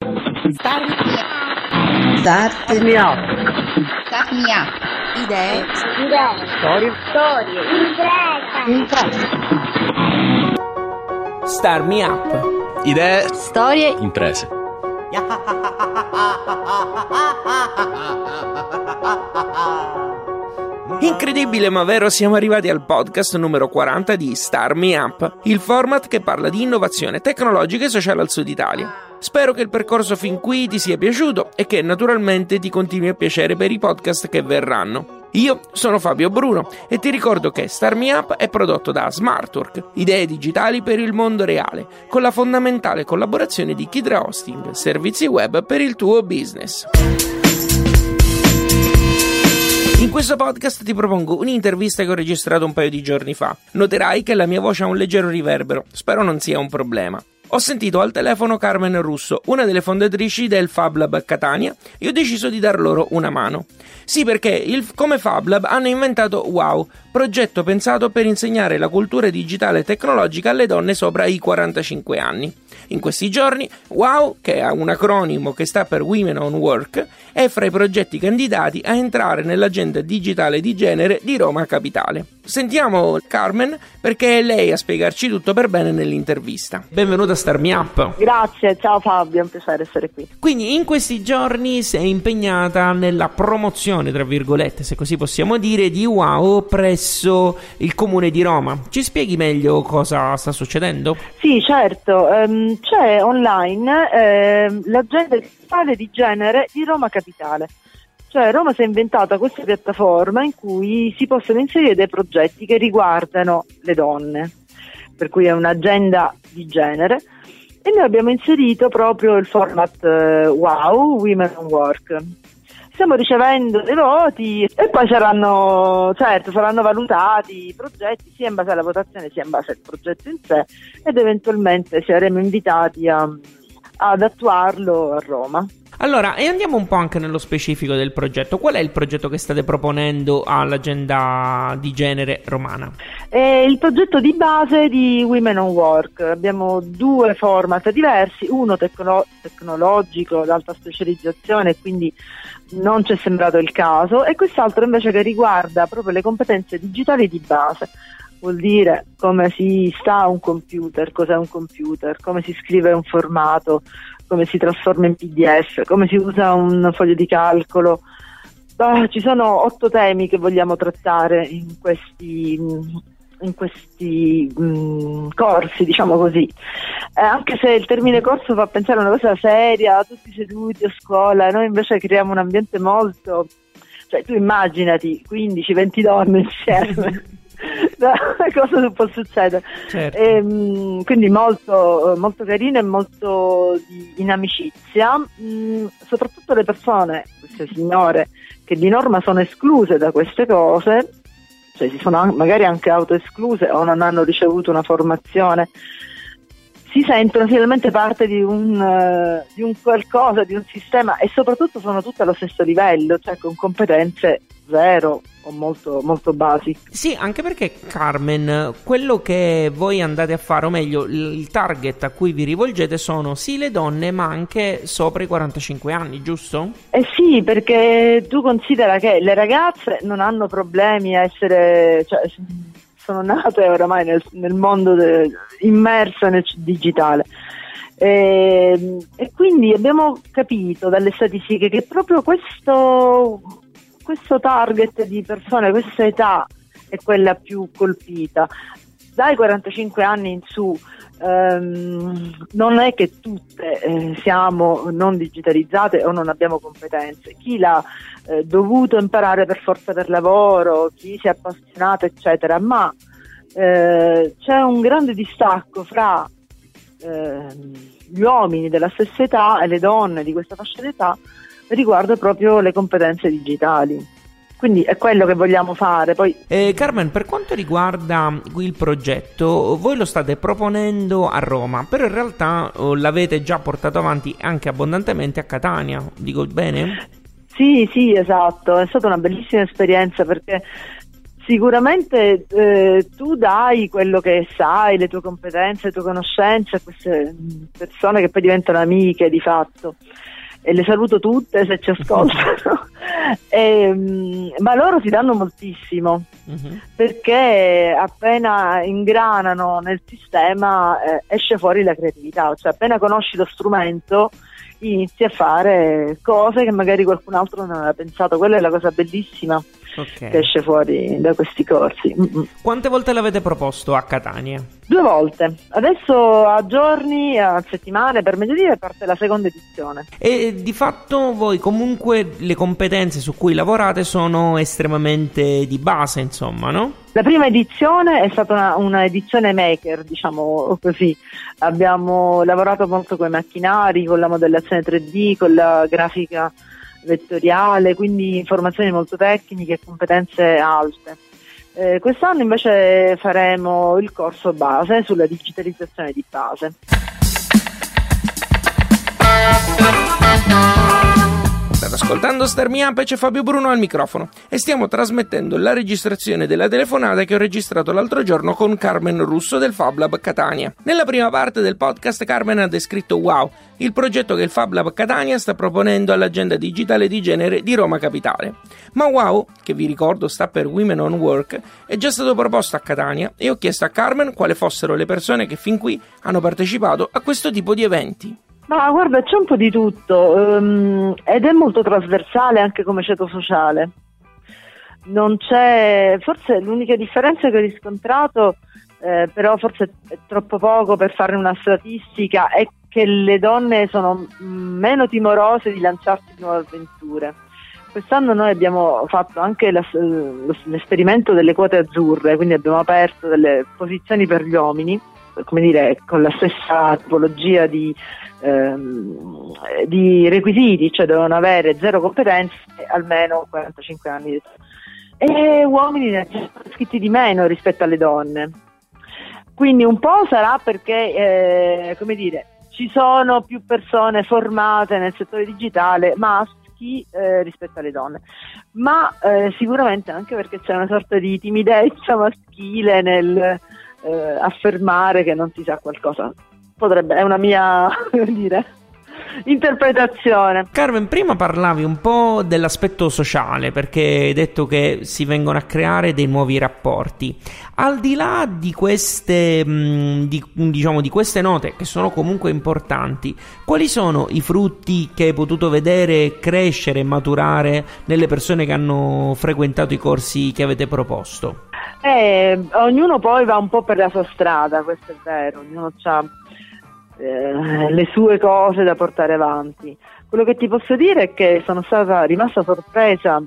Start Start me up. Start me up. Idee. Idee. Storie. Storie. Impresa. Imprese. Star Me Up. Idee. Storie. Imprese. Incredibile ma vero, siamo arrivati al podcast numero 40 di Star Me Up, il format che parla di innovazione tecnologica e sociale al sud Italia. Spero che il percorso fin qui ti sia piaciuto e che naturalmente ti continui a piacere per i podcast che verranno. Io sono Fabio Bruno e ti ricordo che Star Me Up è prodotto da Smartwork, idee digitali per il mondo reale, con la fondamentale collaborazione di Kidra Hosting, servizi web per il tuo business. In questo podcast ti propongo un'intervista che ho registrato un paio di giorni fa. Noterai che la mia voce ha un leggero riverbero, spero non sia un problema. Ho sentito al telefono Carmen Russo, una delle fondatrici del Fab Lab Catania, e ho deciso di dar loro una mano. Sì, perché il, come Fab Lab hanno inventato Wow, progetto pensato per insegnare la cultura digitale e tecnologica alle donne sopra i 45 anni. In questi giorni, WOW, che è un acronimo che sta per Women on Work, è fra i progetti candidati a entrare nell'agenda digitale di genere di Roma Capitale. Sentiamo Carmen perché è lei a spiegarci tutto per bene nell'intervista. Benvenuta a Star Me Up. Grazie, ciao Fabio, è un piacere essere qui. Quindi in questi giorni sei impegnata nella promozione, tra virgolette, se così possiamo dire, di Wow presso il comune di Roma. Ci spieghi meglio cosa sta succedendo? Sì, certo, ehm, c'è online ehm, l'agenda digitale di genere di Roma Capitale. Cioè Roma si è inventata questa piattaforma in cui si possono inserire dei progetti che riguardano le donne, per cui è un'agenda di genere. E noi abbiamo inserito proprio il format eh, WOW, Women on Work. Stiamo ricevendo dei voti e poi saranno, certo, saranno valutati i progetti sia in base alla votazione sia in base al progetto in sé ed eventualmente saremo invitati a, ad attuarlo a Roma. Allora, e andiamo un po' anche nello specifico del progetto. Qual è il progetto che state proponendo all'agenda di genere romana? È il progetto di base di Women on Work. Abbiamo due format diversi, uno tecno- tecnologico ad alta specializzazione, quindi non ci è sembrato il caso, e quest'altro invece che riguarda proprio le competenze digitali di base vuol dire come si sta un computer, cos'è un computer, come si scrive un formato, come si trasforma in PDF, come si usa un foglio di calcolo. Ah, ci sono otto temi che vogliamo trattare in questi, in questi mh, corsi, diciamo così. Eh, anche se il termine corso fa pensare a una cosa seria, tutti seduti a scuola, noi invece creiamo un ambiente molto... Cioè tu immaginati 15-20 donne insieme. cosa può succedere Certo. e, mh, quindi molto, molto carino e molto di, in amicizia mh, soprattutto le persone queste signore che di norma sono escluse da queste cose cioè si sono magari anche autoescluse o non hanno ricevuto una formazione si sentono finalmente parte di un, eh, di un qualcosa, di un sistema e soprattutto sono tutte allo stesso livello, cioè con competenze zero o molto, molto basiche. Sì, anche perché Carmen, quello che voi andate a fare, o meglio, il il target a cui vi rivolgete sono sì le donne, ma anche sopra i 45 anni, giusto? Eh sì, perché tu considera che le ragazze non hanno problemi a essere, cioè, sono nate oramai nel, nel mondo de- immerse nel digitale. E, e quindi abbiamo capito dalle statistiche che proprio questo, questo target di persone, questa età è quella più colpita. Dai 45 anni in su ehm, non è che tutte eh, siamo non digitalizzate o non abbiamo competenze. Chi l'ha eh, dovuto imparare per forza per lavoro, chi si è appassionato, eccetera, ma eh, c'è un grande distacco fra ehm, gli uomini della stessa età e le donne di questa fascia d'età riguardo proprio le competenze digitali. Quindi è quello che vogliamo fare. Poi Eh, Carmen, per quanto riguarda il progetto, voi lo state proponendo a Roma, però in realtà oh, l'avete già portato avanti anche abbondantemente a Catania, dico bene? Sì, sì, esatto, è stata una bellissima esperienza perché Sicuramente eh, tu dai quello che sai, le tue competenze, le tue conoscenze a queste persone che poi diventano amiche di fatto e le saluto tutte se ci ascoltano, e, um, ma loro si danno moltissimo uh-huh. perché appena ingranano nel sistema eh, esce fuori la creatività, cioè appena conosci lo strumento inizi a fare cose che magari qualcun altro non aveva pensato, quella è la cosa bellissima okay. che esce fuori da questi corsi. Mm-mm. Quante volte l'avete proposto a Catania? Due volte, adesso a giorni, a settimane, per meglio dire, parte la seconda edizione. E di fatto voi comunque le competenze su cui lavorate sono estremamente di base, insomma, no? La prima edizione è stata una, una, edizione maker, diciamo così. Abbiamo lavorato molto con i macchinari, con la modellazione 3D, con la grafica vettoriale, quindi informazioni molto tecniche e competenze alte. Eh, quest'anno invece faremo il corso base sulla digitalizzazione di base. Ascoltando Starmi Up c'è Fabio Bruno al microfono e stiamo trasmettendo la registrazione della telefonata che ho registrato l'altro giorno con Carmen Russo del Fab Lab Catania. Nella prima parte del podcast Carmen ha descritto Wow, il progetto che il Fab Lab Catania sta proponendo all'agenda digitale di genere di Roma Capitale. Ma Wow, che vi ricordo sta per Women on Work, è già stato proposto a Catania e ho chiesto a Carmen quali fossero le persone che fin qui hanno partecipato a questo tipo di eventi. Ma guarda, c'è un po' di tutto um, ed è molto trasversale anche come ceto sociale. Non c'è, forse l'unica differenza che ho riscontrato, eh, però forse è troppo poco per fare una statistica, è che le donne sono meno timorose di lanciarsi in nuove avventure. Quest'anno noi abbiamo fatto anche la, l'esperimento delle quote azzurre, quindi abbiamo aperto delle posizioni per gli uomini, come dire, con la stessa tipologia di ehm, di requisiti, cioè devono avere zero competenze e almeno 45 anni di età. E uomini ne hanno iscritti di meno rispetto alle donne. Quindi un po' sarà perché, eh, come dire, ci sono più persone formate nel settore digitale maschi eh, rispetto alle donne, ma eh, sicuramente anche perché c'è una sorta di timidezza maschile nel eh, affermare che non si sa qualcosa potrebbe, è una mia, dire, interpretazione. Carmen, prima parlavi un po' dell'aspetto sociale perché hai detto che si vengono a creare dei nuovi rapporti. Al di là di queste, mm, di, diciamo, di queste note che sono comunque importanti, quali sono i frutti che hai potuto vedere crescere e maturare nelle persone che hanno frequentato i corsi che avete proposto? Eh, ognuno poi va un po' per la sua strada, questo è vero, ognuno ha eh, le sue cose da portare avanti. Quello che ti posso dire è che sono stata rimasta sorpresa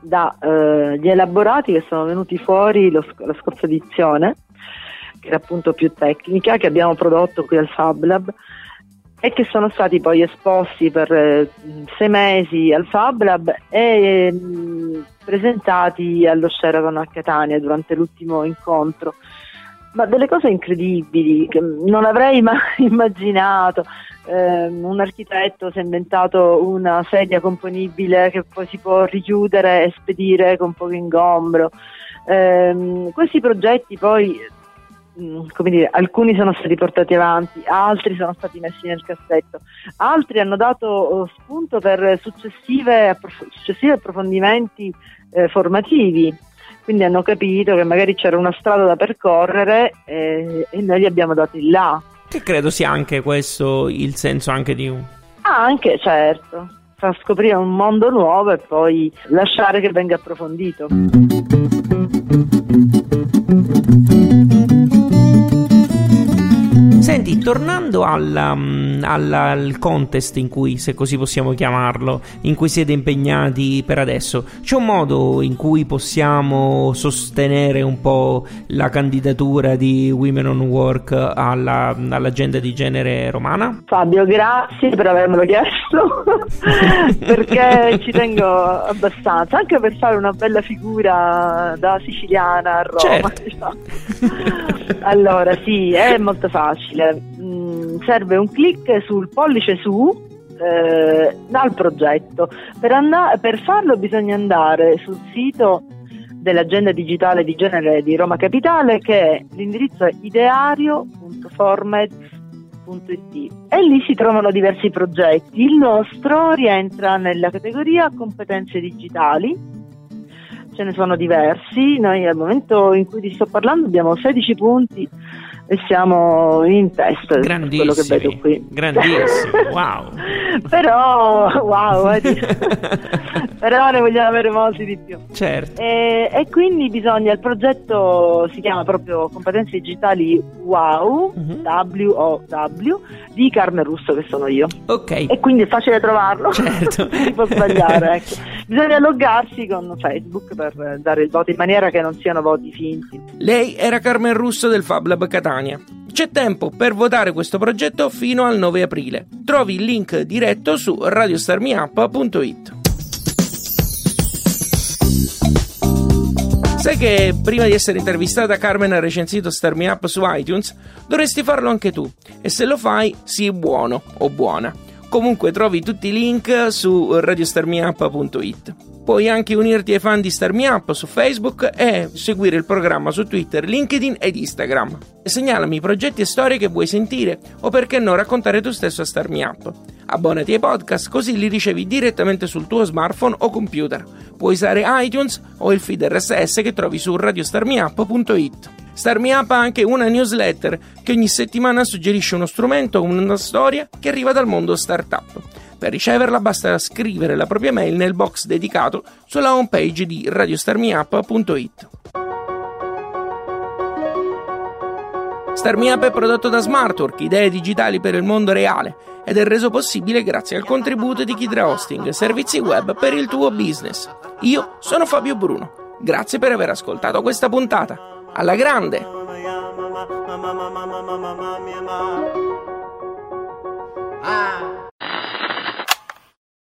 dagli eh, elaborati che sono venuti fuori lo, la scorsa edizione, che era appunto più tecnica, che abbiamo prodotto qui al Fab Lab e che sono stati poi esposti per eh, sei mesi al Fab Lab e mh, mm, presentati allo Sheraton a Catania durante l'ultimo incontro ma delle cose incredibili che non avrei mai immaginato. Eh, un architetto si è inventato una sedia componibile che poi si può richiudere e spedire con poco ingombro. Eh, questi progetti poi, come dire, alcuni sono stati portati avanti, altri sono stati messi nel cassetto, altri hanno dato oh, spunto per approf- successivi approfondimenti eh, formativi quindi hanno capito che magari c'era una strada da percorrere e, e noi gli abbiamo dato il là. Che credo sia anche questo il senso anche di un... Ah, anche certo, fa scoprire un mondo nuovo e poi lasciare che venga approfondito. Senti, tornando alla, mm, alla, al contest in cui, se così possiamo chiamarlo, in cui siete impegnati per adesso, c'è un modo in cui possiamo sostenere un po' la candidatura di Women on Work alla, all'agenda di genere romana? Fabio, grazie per avermelo chiesto, perché ci tengo abbastanza, anche per fare una bella figura da siciliana a Roma. Certo. Diciamo. allora, sì, è molto facile facile, mm, serve un clic sul pollice su eh, dal progetto. Per, and- per, farlo bisogna andare sul sito dell'agenda digitale di genere di Roma Capitale che l'indirizzo è ideario.formeds.it e lì si trovano diversi progetti. Il nostro rientra nella categoria competenze digitali. Ce ne sono diversi, noi al momento in cui ti sto parlando abbiamo 16 punti e siamo in testa quello che vedo qui. Grandissimo, wow. Però, wow, però ne vogliamo avere molti di più. Certo. E, e, quindi bisogna, il progetto si chiama proprio Competenze Digitali Wow, uh-huh. W-O-W, di Carmen Russo che sono io. Ok. E quindi è facile trovarlo. Certo. si può sbagliare, ecco. Bisogna loggarsi con Facebook per dare il voto in maniera che non siano voti finti. Lei era Carmen Russo del Fab Lab Catania Catania. C'è tempo per votare questo progetto fino al 9 aprile. Trovi il link diretto su radiostarmiup.it. Sai che prima di essere intervistata Carmen ha recensito Star Me Up su iTunes? Dovresti farlo anche tu. E se lo fai, sii buono o buona. Comunque trovi tutti i link su radiostarmiup.it. Puoi anche unirti ai fan di Star Me Up su Facebook e seguire il programma su Twitter, LinkedIn ed Instagram. Segnalami progetti e storie che vuoi sentire o perché no raccontare tu stesso a Star Me Up. Abbonati ai podcast così li ricevi direttamente sul tuo smartphone o computer. Puoi usare iTunes o il feed RSS che trovi su radiostarmiup.it. Star Me Up ha anche una newsletter che ogni settimana suggerisce uno strumento o una storia che arriva dal mondo startup. Per riceverla basta scrivere la propria mail nel box dedicato sulla homepage di radiostarmiup.it. StarMeUp è prodotto da Smartwork, idee digitali per il mondo reale, ed è reso possibile grazie al contributo di Kidra Hosting, servizi web per il tuo business. Io sono Fabio Bruno. Grazie per aver ascoltato questa puntata. Alla grande! Ah.